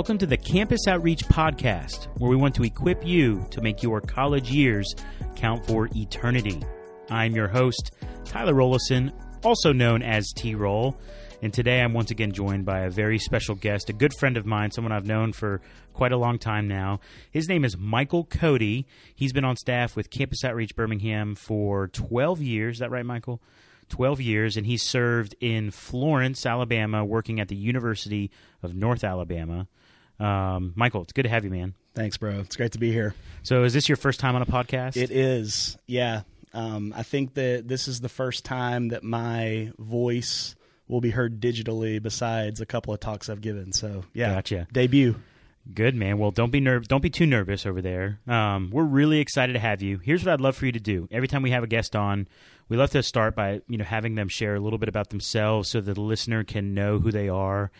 Welcome to the Campus Outreach Podcast, where we want to equip you to make your college years count for eternity. I'm your host, Tyler Rollison, also known as T Roll, and today I'm once again joined by a very special guest, a good friend of mine, someone I've known for quite a long time now. His name is Michael Cody. He's been on staff with Campus Outreach Birmingham for 12 years. Is that right, Michael? 12 years, and he served in Florence, Alabama, working at the University of North Alabama. Um, Michael, it's good to have you, man. Thanks, bro. It's great to be here. So, is this your first time on a podcast? It is. Yeah. Um, I think that this is the first time that my voice will be heard digitally, besides a couple of talks I've given. So, yeah, Gotcha. debut. Good man. Well, don't be nerv- Don't be too nervous over there. Um, we're really excited to have you. Here's what I'd love for you to do. Every time we have a guest on, we love to start by you know having them share a little bit about themselves, so that the listener can know who they are.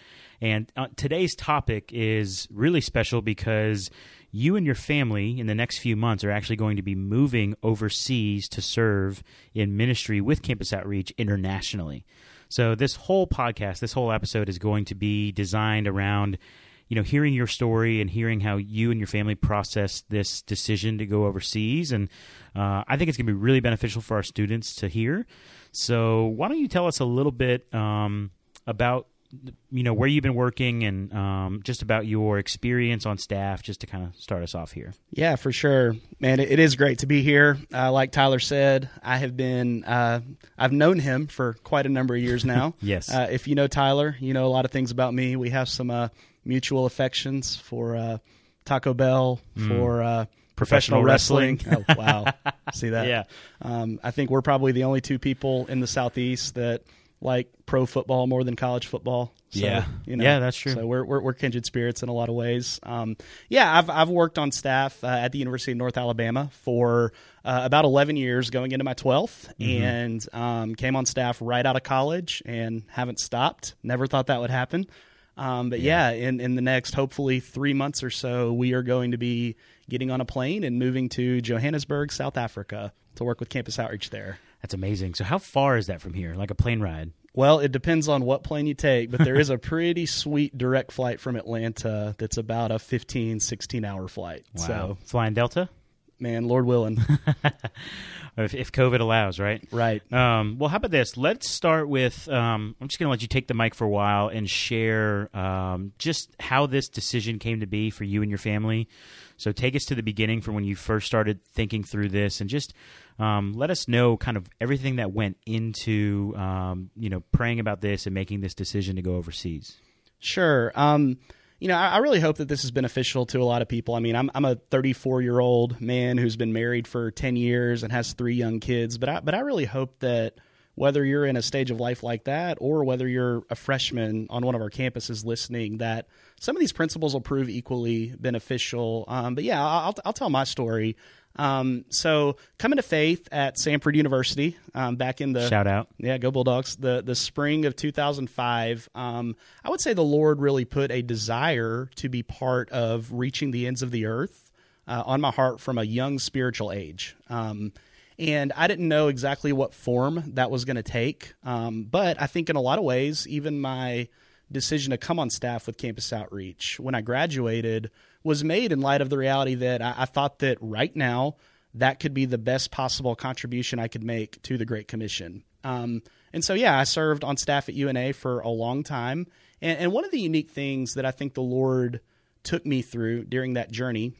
And uh, today's topic is really special because you and your family in the next few months are actually going to be moving overseas to serve in ministry with Campus Outreach internationally. So this whole podcast, this whole episode is going to be designed around you know, hearing your story and hearing how you and your family process this decision to go overseas. And uh, I think it's going to be really beneficial for our students to hear. So, why don't you tell us a little bit um, about, you know, where you've been working and um, just about your experience on staff, just to kind of start us off here. Yeah, for sure, man. It, it is great to be here. Uh, like Tyler said, I have been, uh, I've known him for quite a number of years now. Yes. Uh, if you know Tyler, you know a lot of things about me. We have some uh, mutual affections for uh, Taco Bell, for uh, Professional professional wrestling. oh, wow. See that? Yeah. Um, I think we're probably the only two people in the Southeast that like pro football more than college football. So, Yeah. you know, Yeah, that's true. So we're, we're, we're kindred spirits in a lot of ways. Um, yeah, I've, I've worked on staff uh, at the University of North Alabama for uh, about 11 years, going into my 12th, Mm-hmm. and um, came on staff right out of college and haven't stopped. Never thought that would happen. Um, but yeah, in, in the next hopefully three months or so, we are going to be getting on a plane and moving to Johannesburg, South Africa, to work with Campus Outreach there. That's amazing. So, how far is that from here? Like a plane ride? Well, it depends on what plane you take, but there is a pretty sweet direct flight from Atlanta that's about a 15, 16 hour flight. Wow. So, Flying Delta? man, Lord willing. if, if COVID allows, right? right. Um, well, how about this? Let's start with. Um, I'm just going to let you take the mic for a while and share um, just how this decision came to be for you and your family. So, take us to the beginning from when you first started thinking through this, and just um, let us know kind of everything that went into um, you know praying about this and making this decision to go overseas. Sure. Um, you know, I, I really hope that this is beneficial to a lot of people. I mean, I'm I'm a 34 year old man who's been married for 10 years and has three young kids, but I but I really hope that whether you're in a stage of life like that or whether you're a freshman on one of our campuses listening, that some of these principles will prove equally beneficial. Um, but yeah, I'll I'll tell my story. Um, so coming to faith at Samford University um, back in the Shout out. yeah, go Bulldogs. The the spring of 2005, um, I would say the Lord really put a desire to be part of reaching the ends of the earth uh, on my heart from a young spiritual age. Um, and I didn't know exactly what form that was going to take. Um, but I think in a lot of ways, even my decision to come on staff with Campus Outreach when I graduated was made in light of the reality that I, I thought that right now that could be the best possible contribution I could make to the Great Commission. Um, and so, yeah, I served on staff at UNA for a long time. And, and one of the unique things that I think the Lord took me through during that journey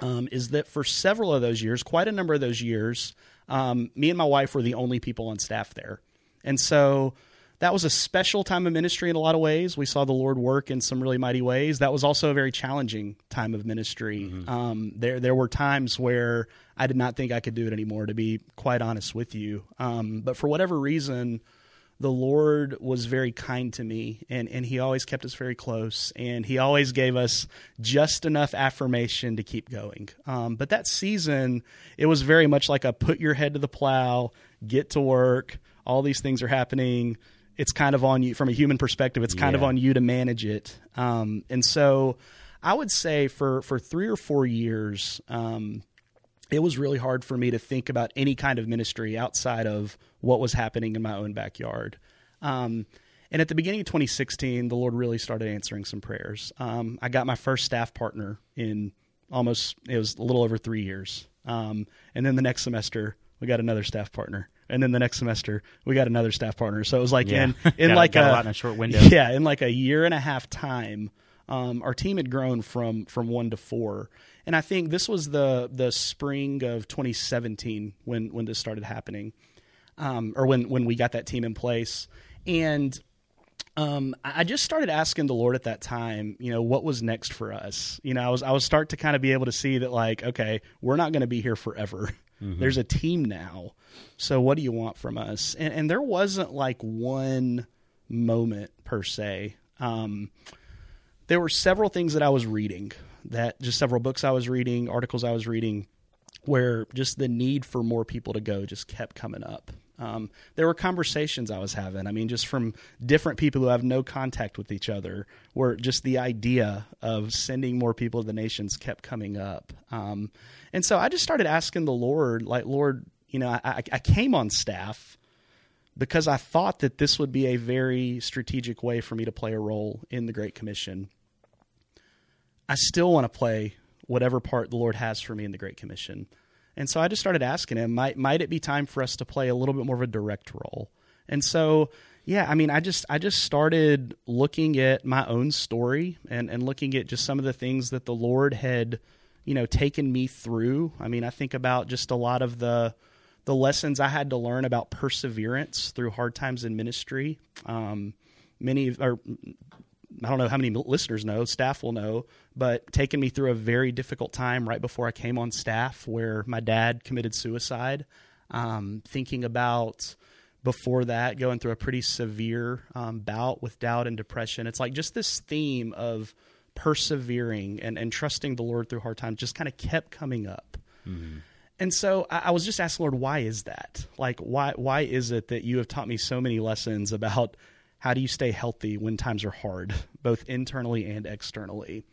um, is that for several of those years, quite a number of those years, um, me and my wife were the only people on staff there. And so that was a special time of ministry in a lot of ways. We saw the Lord work in some really mighty ways. That was also a very challenging time of ministry. Um, there, there were times where I did not think I could do it anymore, to be quite honest with you. Um, but for whatever reason, the Lord was very kind to me, and, and He always kept us very close, and He always gave us just enough affirmation to keep going. Um, but that season, it was very much like a put your head to the plow, get to work. All these things are happening. It's kind of on you from a human perspective. It's kind of on you to manage it. Um, and so, I would say for for three or four years, um, it was really hard for me to think about any kind of ministry outside of what was happening in my own backyard. Um, And at the beginning of 2016, the Lord really started answering some prayers. Um, I got my first staff partner in almost, it was a little over three years. Um, and then the next semester, we got another staff partner. And then the next semester, we got another staff partner. So it was like Yeah. in, in Got- like got a a, lot in a short window. Yeah, in like a year and a half time, um, our team had grown from from one to four. And I think this was the the spring of 2017 when when this started happening um, or when when we got that team in place. And um, I I just started asking the Lord at that time, you know, what was next for us. You know, I was I was start to kind of be able to see that like, okay, we're not going to be here forever. There's a team now, so what do you want from us? And, and there wasn't like one moment per se. Um, there were several things that I was reading, that just several books I was reading, articles I was reading, where just the need for more people to go just kept coming up. Um, there were conversations I was having. I mean, just from different people who have no contact with each other, where just the idea of sending more people to the nations kept coming up. Um, and so I just started asking the Lord, like, Lord, you know, I, I, I came on staff because I thought that this would be a very strategic way for me to play a role in the Great Commission. I still want to play whatever part the Lord has for me in the Great Commission. And so I just started asking him, might might it be time for us to play a little bit more of a direct role? And so yeah, I mean, I just I just started looking at my own story and and looking at just some of the things that the Lord had, you know, taken me through. I mean, I think about just a lot of the the lessons I had to learn about perseverance through hard times in ministry. Um, many or I don't know how many listeners know, staff will know, but taking me through a very difficult time right before I came on staff where my dad committed suicide. Um, thinking about before that, going through a pretty severe um, bout with doubt and depression. It's like just this theme of persevering and, and trusting the Lord through hard times just kind of kept coming up. And so I, I was just asking Lord, why is that? Like, why why is it that you have taught me so many lessons about how do you stay healthy when times are hard, both internally and externally?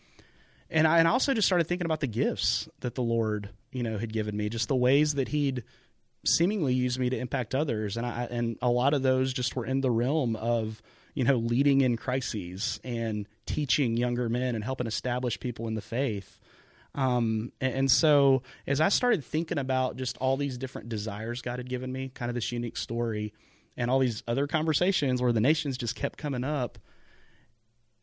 And I and also just started thinking about the gifts that the Lord, you know, had given me, just the ways that He'd seemingly used me to impact others, and I and a lot of those just were in the realm of you know leading in crises and teaching younger men and helping establish people in the faith. Um, and, and so as I started thinking about just all these different desires God had given me, kind of this unique story, and all these other conversations where the nations just kept coming up,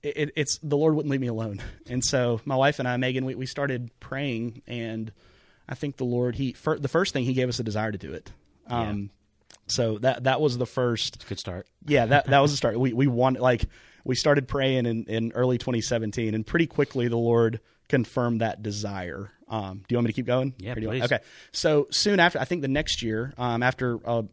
it, it, it's the Lord wouldn't leave me alone. And so my wife and I, Megan, we, we started praying, and I think the Lord, he fir- the first thing He gave us a desire to do it. Um, So that that was the first Good start. yeah, that that was the start. We we wanted like we started praying in, in early 2017, and pretty quickly the Lord confirmed that desire. Um, do you want me to keep going? Yeah, Or do want- please. okay. So soon after, I think the next year, um, after a,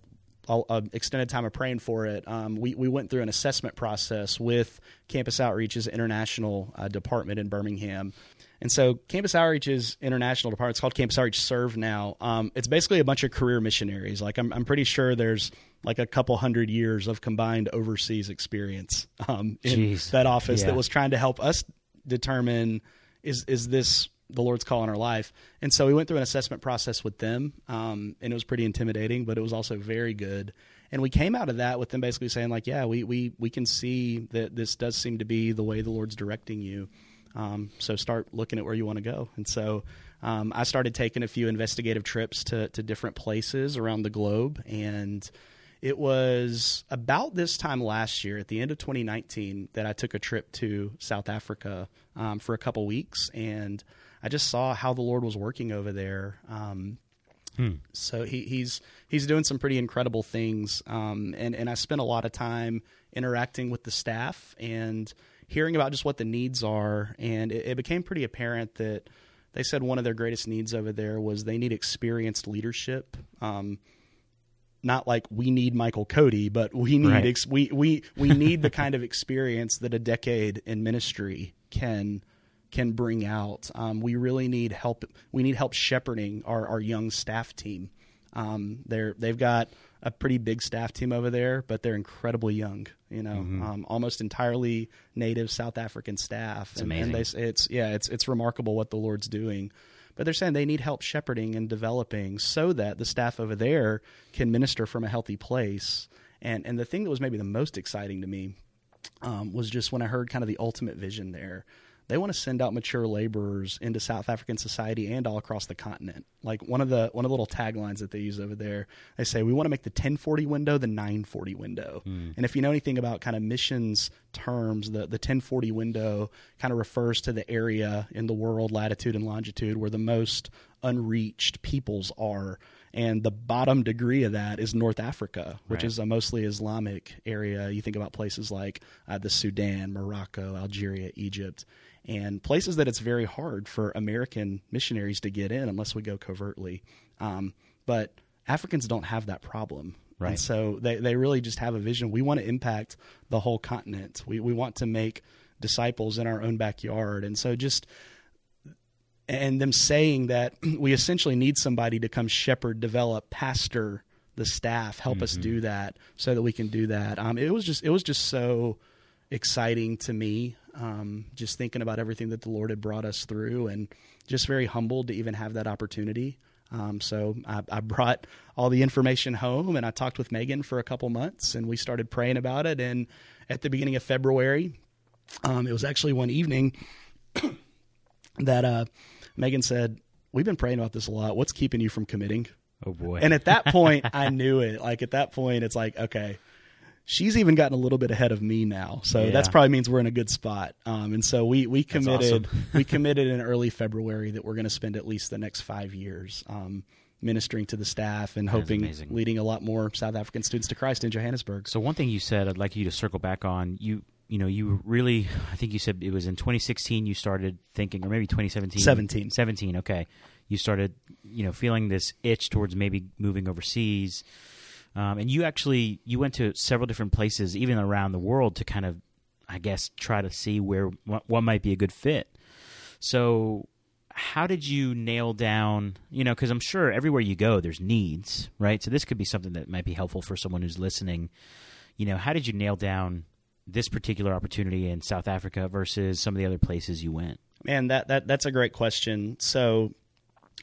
a, a extended time of praying for it, um, we we went through an assessment process with Campus Outreach's international uh, department in Birmingham. And so, Campus Outreach's international department, it's called Campus Outreach Serve now. Um, it's basically a bunch of career missionaries. Like, I'm, I'm pretty sure there's like a couple hundred years of combined overseas experience um, in Jeez. that office Yeah. that was trying to help us determine is is this the Lord's call in our life. And so we went through an assessment process with them, um, and it was pretty intimidating, but it was also very good. And we came out of that with them basically saying, like, yeah, we we we can see that this does seem to be the way the Lord's directing you. Um, so start looking at where you want to go. And so um, I started taking a few investigative trips to to different places around the globe, and it was about this time last year, at the end of 2019, that I took a trip to South Africa um, for a couple weeks, and I just saw how the Lord was working over there. Um, So he, he's he's doing some pretty incredible things, um, and and I spent a lot of time interacting with the staff and hearing about just what the needs are, and it, it became pretty apparent that they said one of their greatest needs over there was they need experienced leadership. Um, not like we need Michael Cody, but we need Right. ex- we we we need the kind of experience that a decade in ministry can can bring out. Um, we really need help. We need help shepherding our, our young staff team. Um, they're they've got a pretty big staff team over there, but they're incredibly young. You know, um, almost entirely native South African staff. and, and they, it's yeah, it's it's remarkable what the Lord's doing. But they're saying they need help shepherding and developing so that the staff over there can minister from a healthy place. And and the thing that was maybe the most exciting to me um, was just when I heard kind of the ultimate vision there. They want to send out mature laborers into South African society and all across the continent. Like one of the one of the little taglines that they use over there, they say we want to make the 1040 window the 940 window. Hmm. And if you know anything about kind of missions terms, the the 1040 window kind of refers to the area in the world, latitude and longitude, where the most unreached peoples are and the bottom degree of that is North Africa, which Right. is a mostly Islamic area. You think about places like uh, the Sudan, Morocco, Algeria, Egypt, and places that it's very hard for American missionaries to get in unless we go covertly. Um, but Africans don't have that problem. Right. And so they, they really just have a vision. We want to impact the whole continent. We, we want to make disciples in our own backyard. And so just and them saying that we essentially need somebody to come shepherd, develop, pastor the staff, help us do that, so that we can do that. Um, it was just it was just so exciting to me, um, just thinking about everything that the Lord had brought us through, and just very humbled to even have that opportunity. Um, so I, I brought all the information home, and I talked with Megan for a couple months, and we started praying about it. And at the beginning of February, um, it was actually one evening that uh, Megan said, "We've been praying about this a lot. What's keeping you from committing?" Oh boy. And at that point, I knew it. Like at that point, it's like, okay, she's even gotten a little bit ahead of me now. So Yeah. that's probably means we're in a good spot. Um, and so we we committed awesome. we committed in early February that we're going to spend at least the next five years. Um, Ministering to the staff and hoping leading a lot more South African students to Christ in Johannesburg. So one thing you said, I'd like you to circle back on. You, you know, you really, I think you said it was in 2016 you started thinking, or maybe 2017. 17. 17. Okay, you started, you know, feeling this itch towards maybe moving overseas, um, and you actually you went to several different places, even around the world, to kind of, I guess, try to see where what, what might be a good fit. So how did you nail down you know because i'm sure everywhere you go there's needs right so this could be something that might be helpful for someone who's listening you know how did you nail down this particular opportunity in south africa versus some of the other places you went Man, that, that that's a great question. So,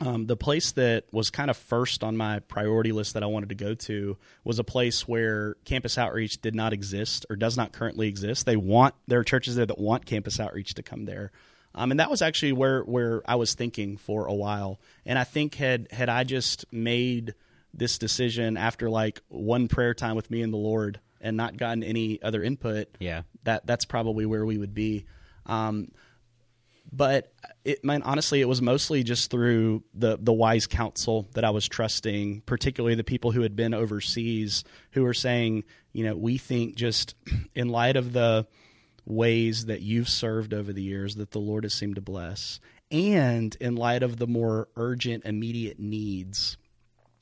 um, the place that was kind of first on my priority list that I wanted to go to was a place where campus outreach did not exist or does not currently exist. They want there are churches there that want campus outreach to come there, um, and that was actually where where I was thinking for a while. And I think had had I just made this decision after like one prayer time with me and the Lord and not gotten any other input, yeah that that's probably where we would be. Um, but it man, honestly, it was mostly just through the the wise counsel that I was trusting, particularly the people who had been overseas, who were saying, you know, we think just in light of the ways that you've served over the years that the Lord has seemed to bless, and in light of the more urgent, immediate needs,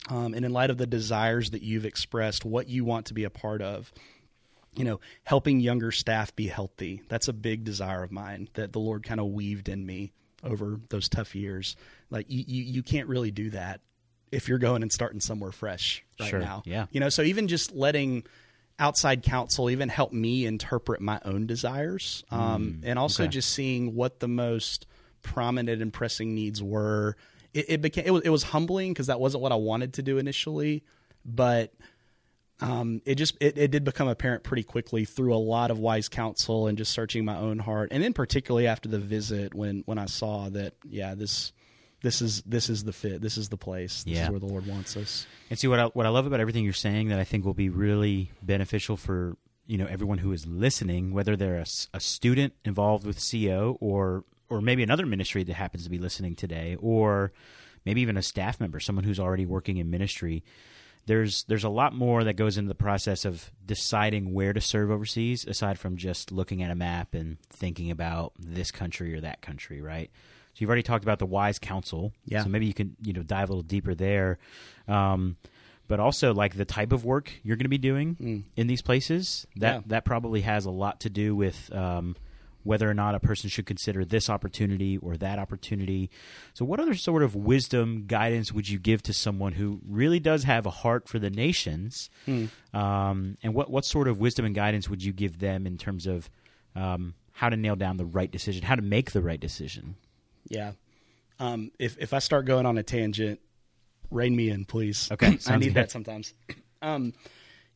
um, and in light of the desires that you've expressed, what you want to be a part of, you know, helping younger staff be healthy. That's a big desire of mine that the Lord kind of weaved in me over those tough years. Like you, you, you can't really do that if you're going and starting somewhere fresh right Sure. now. Yeah. You know, so even just letting outside counsel even help me interpret my own desires, um, and also okay. just seeing what the most prominent and pressing needs were. It, it became it was, it was humbling because that wasn't what I wanted to do initially, but um, it just it, it did become apparent pretty quickly through a lot of wise counsel and just searching my own heart, and then particularly after the visit when when I saw that yeah this this is this is the fit, this is the place, this Yeah. is where the Lord wants us. And see what I, what I love about everything you're saying that I think will be really beneficial for you know everyone who is listening, whether they're a student involved with CO or or maybe another ministry that happens to be listening today, or maybe even a staff member, someone who's already working in ministry. There's there's a lot more that goes into the process of deciding where to serve overseas, aside from just looking at a map and thinking about this country or that country, right? So you've already talked about the wise counsel. Yeah. So maybe you can you know dive a little deeper there, um, but also like the type of work you're going to be doing in these places. That Yeah. that probably has a lot to do with um, whether or not a person should consider this opportunity or that opportunity. So, what other sort of wisdom guidance would you give to someone who really does have a heart for the nations? Um, and what what sort of wisdom and guidance would you give them in terms of um, how to nail down the right decision, how to make the right decision? Yeah. Um, if if I start going on a tangent, rein me in, please. Okay, I need good. that sometimes. Um,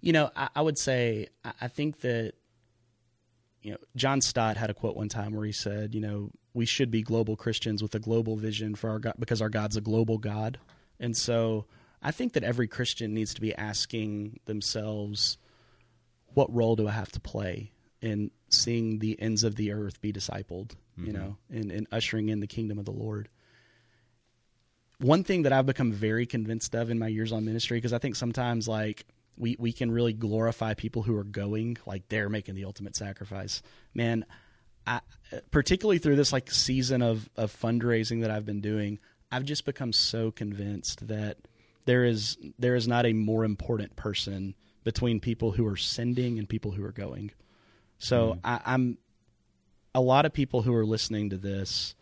you know, I, I would say I, I think that you know, John Stott had a quote one time where he said, you know, we should be global Christians with a global vision for our God because our God's a global God. And so I think that every Christian needs to be asking themselves, what role do I have to play in seeing the ends of the earth be discipled, mm-hmm. you know, and, and ushering in the kingdom of the Lord? One thing that I've become very convinced of in my years on ministry, because I think sometimes like we, we can really glorify people who are going, like they're making the ultimate sacrifice. Man, I, particularly through this like season of, of fundraising that I've been doing, I've just become so convinced that there is there is not a more important person between people who are sending and people who are going. So mm. I, I'm a lot of people who are listening to this,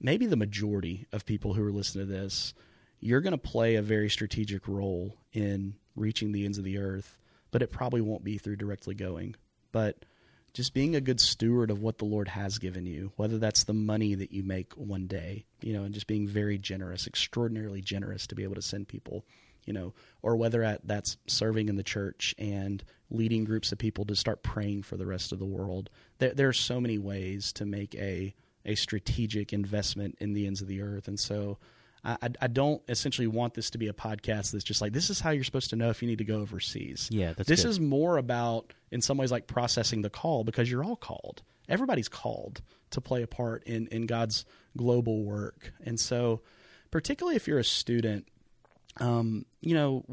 maybe the majority of people who are listening to this, you're going to play a very strategic role in reaching the ends of the earth, but it probably won't be through directly going. But just being a good steward of what the Lord has given you, whether that's the money that you make one day, you know, and just being very generous, extraordinarily generous to be able to send people, you know, or whether that's serving in the church and leading groups of people to start praying for the rest of the world. There, there are so many ways to make a a strategic investment in the ends of the earth, and so I, I don't essentially want this to be a podcast that's just like this is how you're supposed to know if you need to go overseas. Yeah, that's this good. is more about in some ways like processing the call because you're all called. Everybody's called to play a part in in God's global work, and so particularly if you're a student. Um, you know,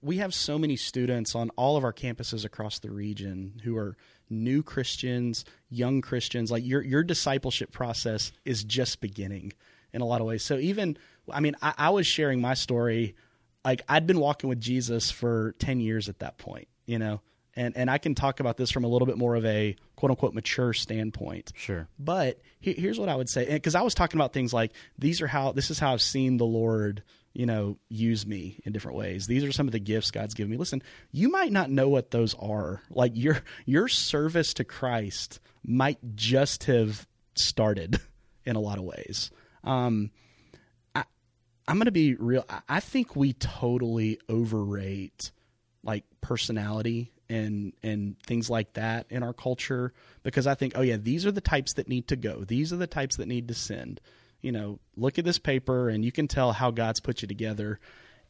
we have so many students on all of our campuses across the region who are new Christians, young Christians. Like your your discipleship process is just beginning in a lot of ways. So even I mean, I, I was sharing my story. Like I'd been walking with Jesus for ten years at that point, you know, and and I can talk about this from a little bit more of a quote unquote mature standpoint. Sure. But he, here's what I would say, because I was talking about things like these are how this is how I've seen the Lord, you know, use me in different ways. These are some of the gifts God's given me. Listen, you might not know what those are. Like your your service to Christ might just have started in a lot of ways. Um, I'm going to be real. I think we totally overrate like personality and and things like that in our culture because I think, oh yeah, these are the types that need to go. These are the types that need to send. You know, look at this paper and you can tell how God's put you together.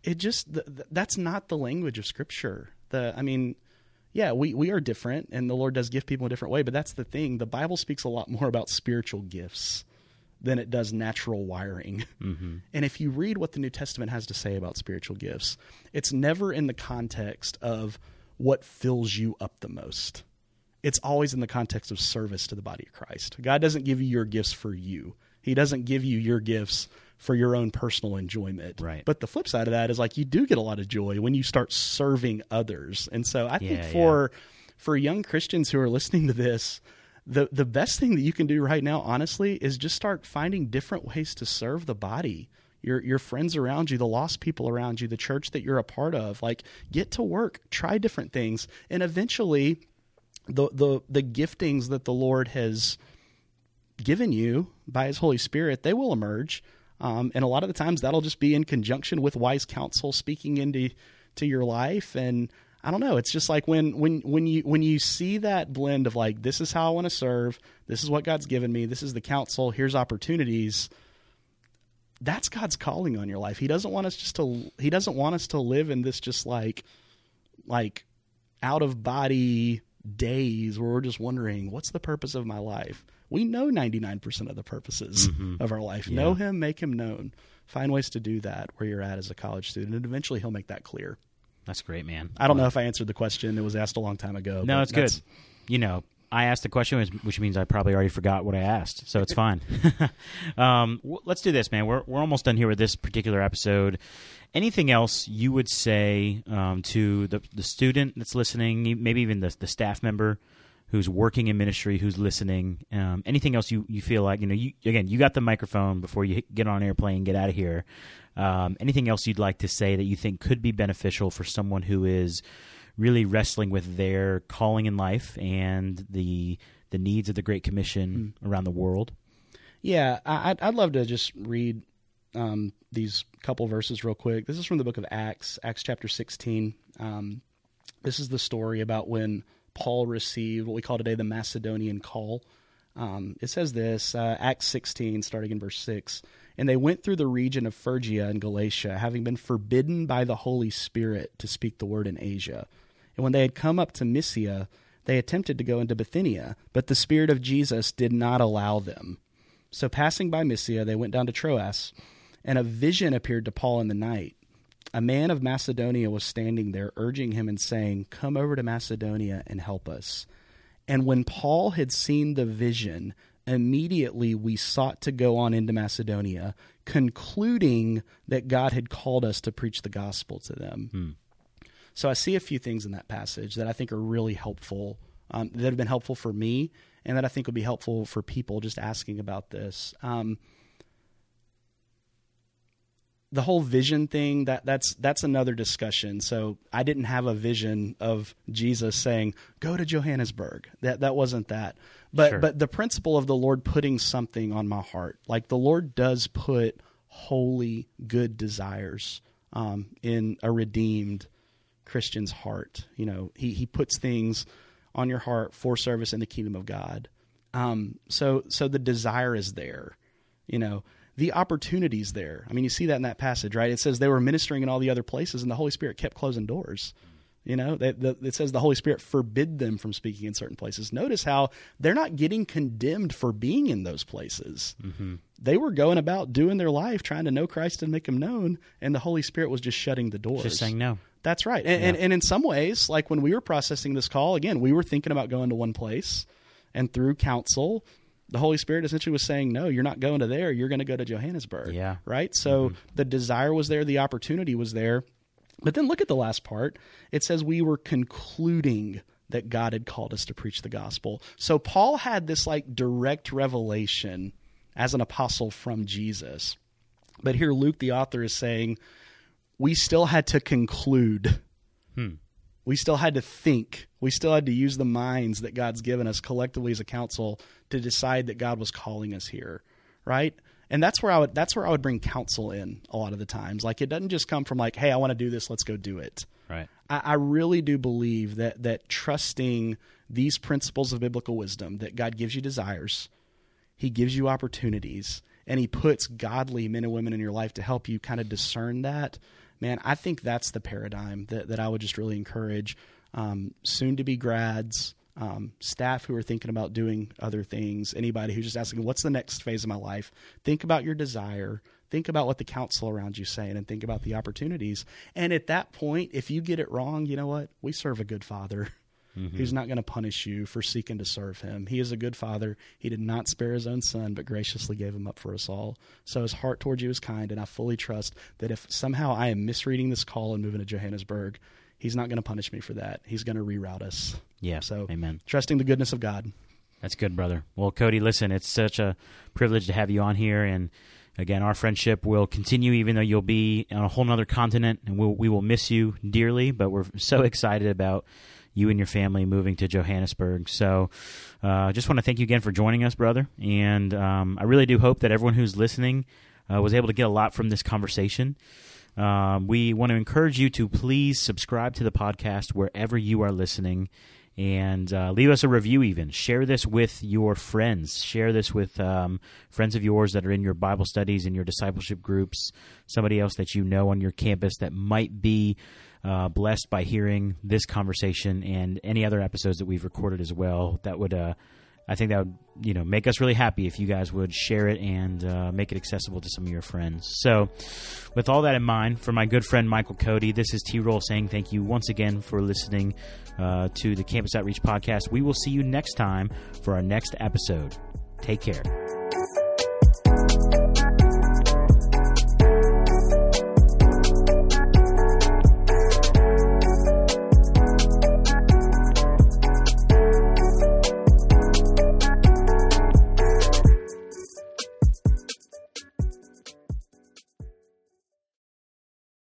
It just that's not the language of Scripture. The I mean, yeah, we we are different, and the Lord does give people a different way. But that's the thing. The Bible speaks a lot more about spiritual gifts than it does natural wiring. Mm-hmm. And if you read what the New Testament has to say about spiritual gifts, it's never in the context of what fills you up the most. It's always in the context of service to the body of Christ. God doesn't give you your gifts for you. He doesn't give you your gifts for your own personal enjoyment. Right. But the flip side of that is like you do get a lot of joy when you start serving others. And so I think for yeah. for young Christians who are listening to this, the the best thing that you can do right now, honestly, is just start finding different ways to serve the body. Your your friends around you, the lost people around you, the church that you're a part of. Like get to work, try different things, and eventually the the the giftings that the Lord has given you by his Holy Spirit, they will emerge. Um, and a lot of the times that'll just be in conjunction with wise counsel speaking into to your life and I don't know. It's just like when when when you when you see that blend of like this is how I want to serve, this is what God's given me, this is the counsel, here's opportunities. That's God's calling on your life. He doesn't want us just to he doesn't want us to live in this just like like out of body days where we're just wondering what's the purpose of my life. We know 99% of the purposes mm-hmm. of our life. Yeah. Know him, make him known. Find ways to do that where you're at as a college student and eventually he'll make that clear. That's great, man. I don't know if I answered the question. It was asked a long time ago. No, it's good. You know, I asked the question, which means I probably already forgot what I asked, so it's fine. um, let's do this, man. We're we're almost done here with this particular episode. Anything else you would say um, to the the student that's listening, maybe even the the staff member who's working in ministry, who's listening? Um, anything else you, you feel like you know? You again, you got the microphone before you get on an airplane, get out of here. Um, anything else you'd like to say that you think could be beneficial for someone who is really wrestling with their calling in life and the the needs of the Great Commission mm. around the world? Yeah, I'd, I'd love to just read um, these couple verses real quick. This is from the book of Acts, Acts chapter 16. Um, this is the story about when Paul received what we call today the Macedonian call. Um, it says this uh, Acts 16, starting in verse 6. And they went through the region of Phrygia and Galatia, having been forbidden by the Holy Spirit to speak the word in Asia. And when they had come up to Mysia, they attempted to go into Bithynia, but the Spirit of Jesus did not allow them. So passing by Mysia, they went down to Troas, and a vision appeared to Paul in the night. A man of Macedonia was standing there, urging him and saying, Come over to Macedonia and help us. And when Paul had seen the vision, immediately we sought to go on into Macedonia, concluding that God had called us to preach the gospel to them. Hmm. So I see a few things in that passage that I think are really helpful, um, that have been helpful for me, and that I think would be helpful for people just asking about this. Um, the whole vision thing that that's that's another discussion. So I didn't have a vision of Jesus saying, "Go to Johannesburg." That that wasn't that. But sure. but the principle of the Lord putting something on my heart, like the Lord does put holy, good desires um, in a redeemed Christian's heart. You know, he he puts things on your heart for service in the kingdom of God. Um, so so the desire is there. You know, the opportunities there. I mean, you see that in that passage, right? It says they were ministering in all the other places, and the Holy Spirit kept closing doors. You know, the, it says the Holy Spirit forbid them from speaking in certain places. Notice how they're not getting condemned for being in those places. Mm-hmm. They were going about doing their life, trying to know Christ and make Him known, and the Holy Spirit was just shutting the doors. Just saying no. That's right. And, yeah. and, and in some ways, like when we were processing this call, again, we were thinking about going to one place, and through counsel, the Holy Spirit essentially was saying, no, you're not going to there. You're going to go to Johannesburg. Yeah. Right. So mm-hmm. the desire was there, the opportunity was there. But then look at the last part. It says we were concluding that God had called us to preach the gospel. So Paul had this like direct revelation as an apostle from Jesus. But here Luke, the author, is saying we still had to conclude. Hmm. We still had to think. We still had to use the minds that God's given us collectively as a council to decide that God was calling us here, right? And that's where I would that's where I would bring counsel in a lot of the times. Like it doesn't just come from like, hey, I want to do this, let's go do it. Right. I, I really do believe that that trusting these principles of biblical wisdom that God gives you desires, He gives you opportunities, and He puts godly men and women in your life to help you kind of discern that. Man, I think that's the paradigm that, that I would just really encourage um, soon to be grads, um, staff who are thinking about doing other things, anybody who's just asking, what's the next phase of my life? Think about your desire. Think about what the counsel around you saying and think about the opportunities. And at that point, if you get it wrong, you know what? We serve a good father mm-hmm. who's not going to punish you for seeking to serve him. He is a good father. He did not spare his own son, but graciously gave him up for us all. So his heart towards you is kind, and I fully trust that if somehow I am misreading this call and moving to Johannesburg, He's not going to punish me for that. He's going to reroute us. Yeah. So, amen. Trusting the goodness of God. That's good, brother. Well, Cody, listen, it's such a privilege to have you on here, and again, our friendship will continue, even though you'll be on a whole other continent, and we'll, we will miss you dearly. But we're so excited about you and your family moving to Johannesburg. So, uh, just want to thank you again for joining us, brother. And um, I really do hope that everyone who's listening uh, was able to get a lot from this conversation. Um, we want to encourage you to please subscribe to the podcast wherever you are listening and uh, leave us a review even. Share this with your friends. Share this with um, friends of yours that are in your bible studies in your discipleship groups somebody else that you know on your campus that might be uh, blessed by hearing this conversation and any other episodes that we've recorded as well. That would uh, I think that would you know make us really happy if you guys would share it and uh, make it accessible to some of your friends. So, with all that in mind, for my good friend Michael Cody, this is T Roll saying thank you once again for listening uh, to the Campus Outreach podcast. We will see you next time for our next episode. Take care.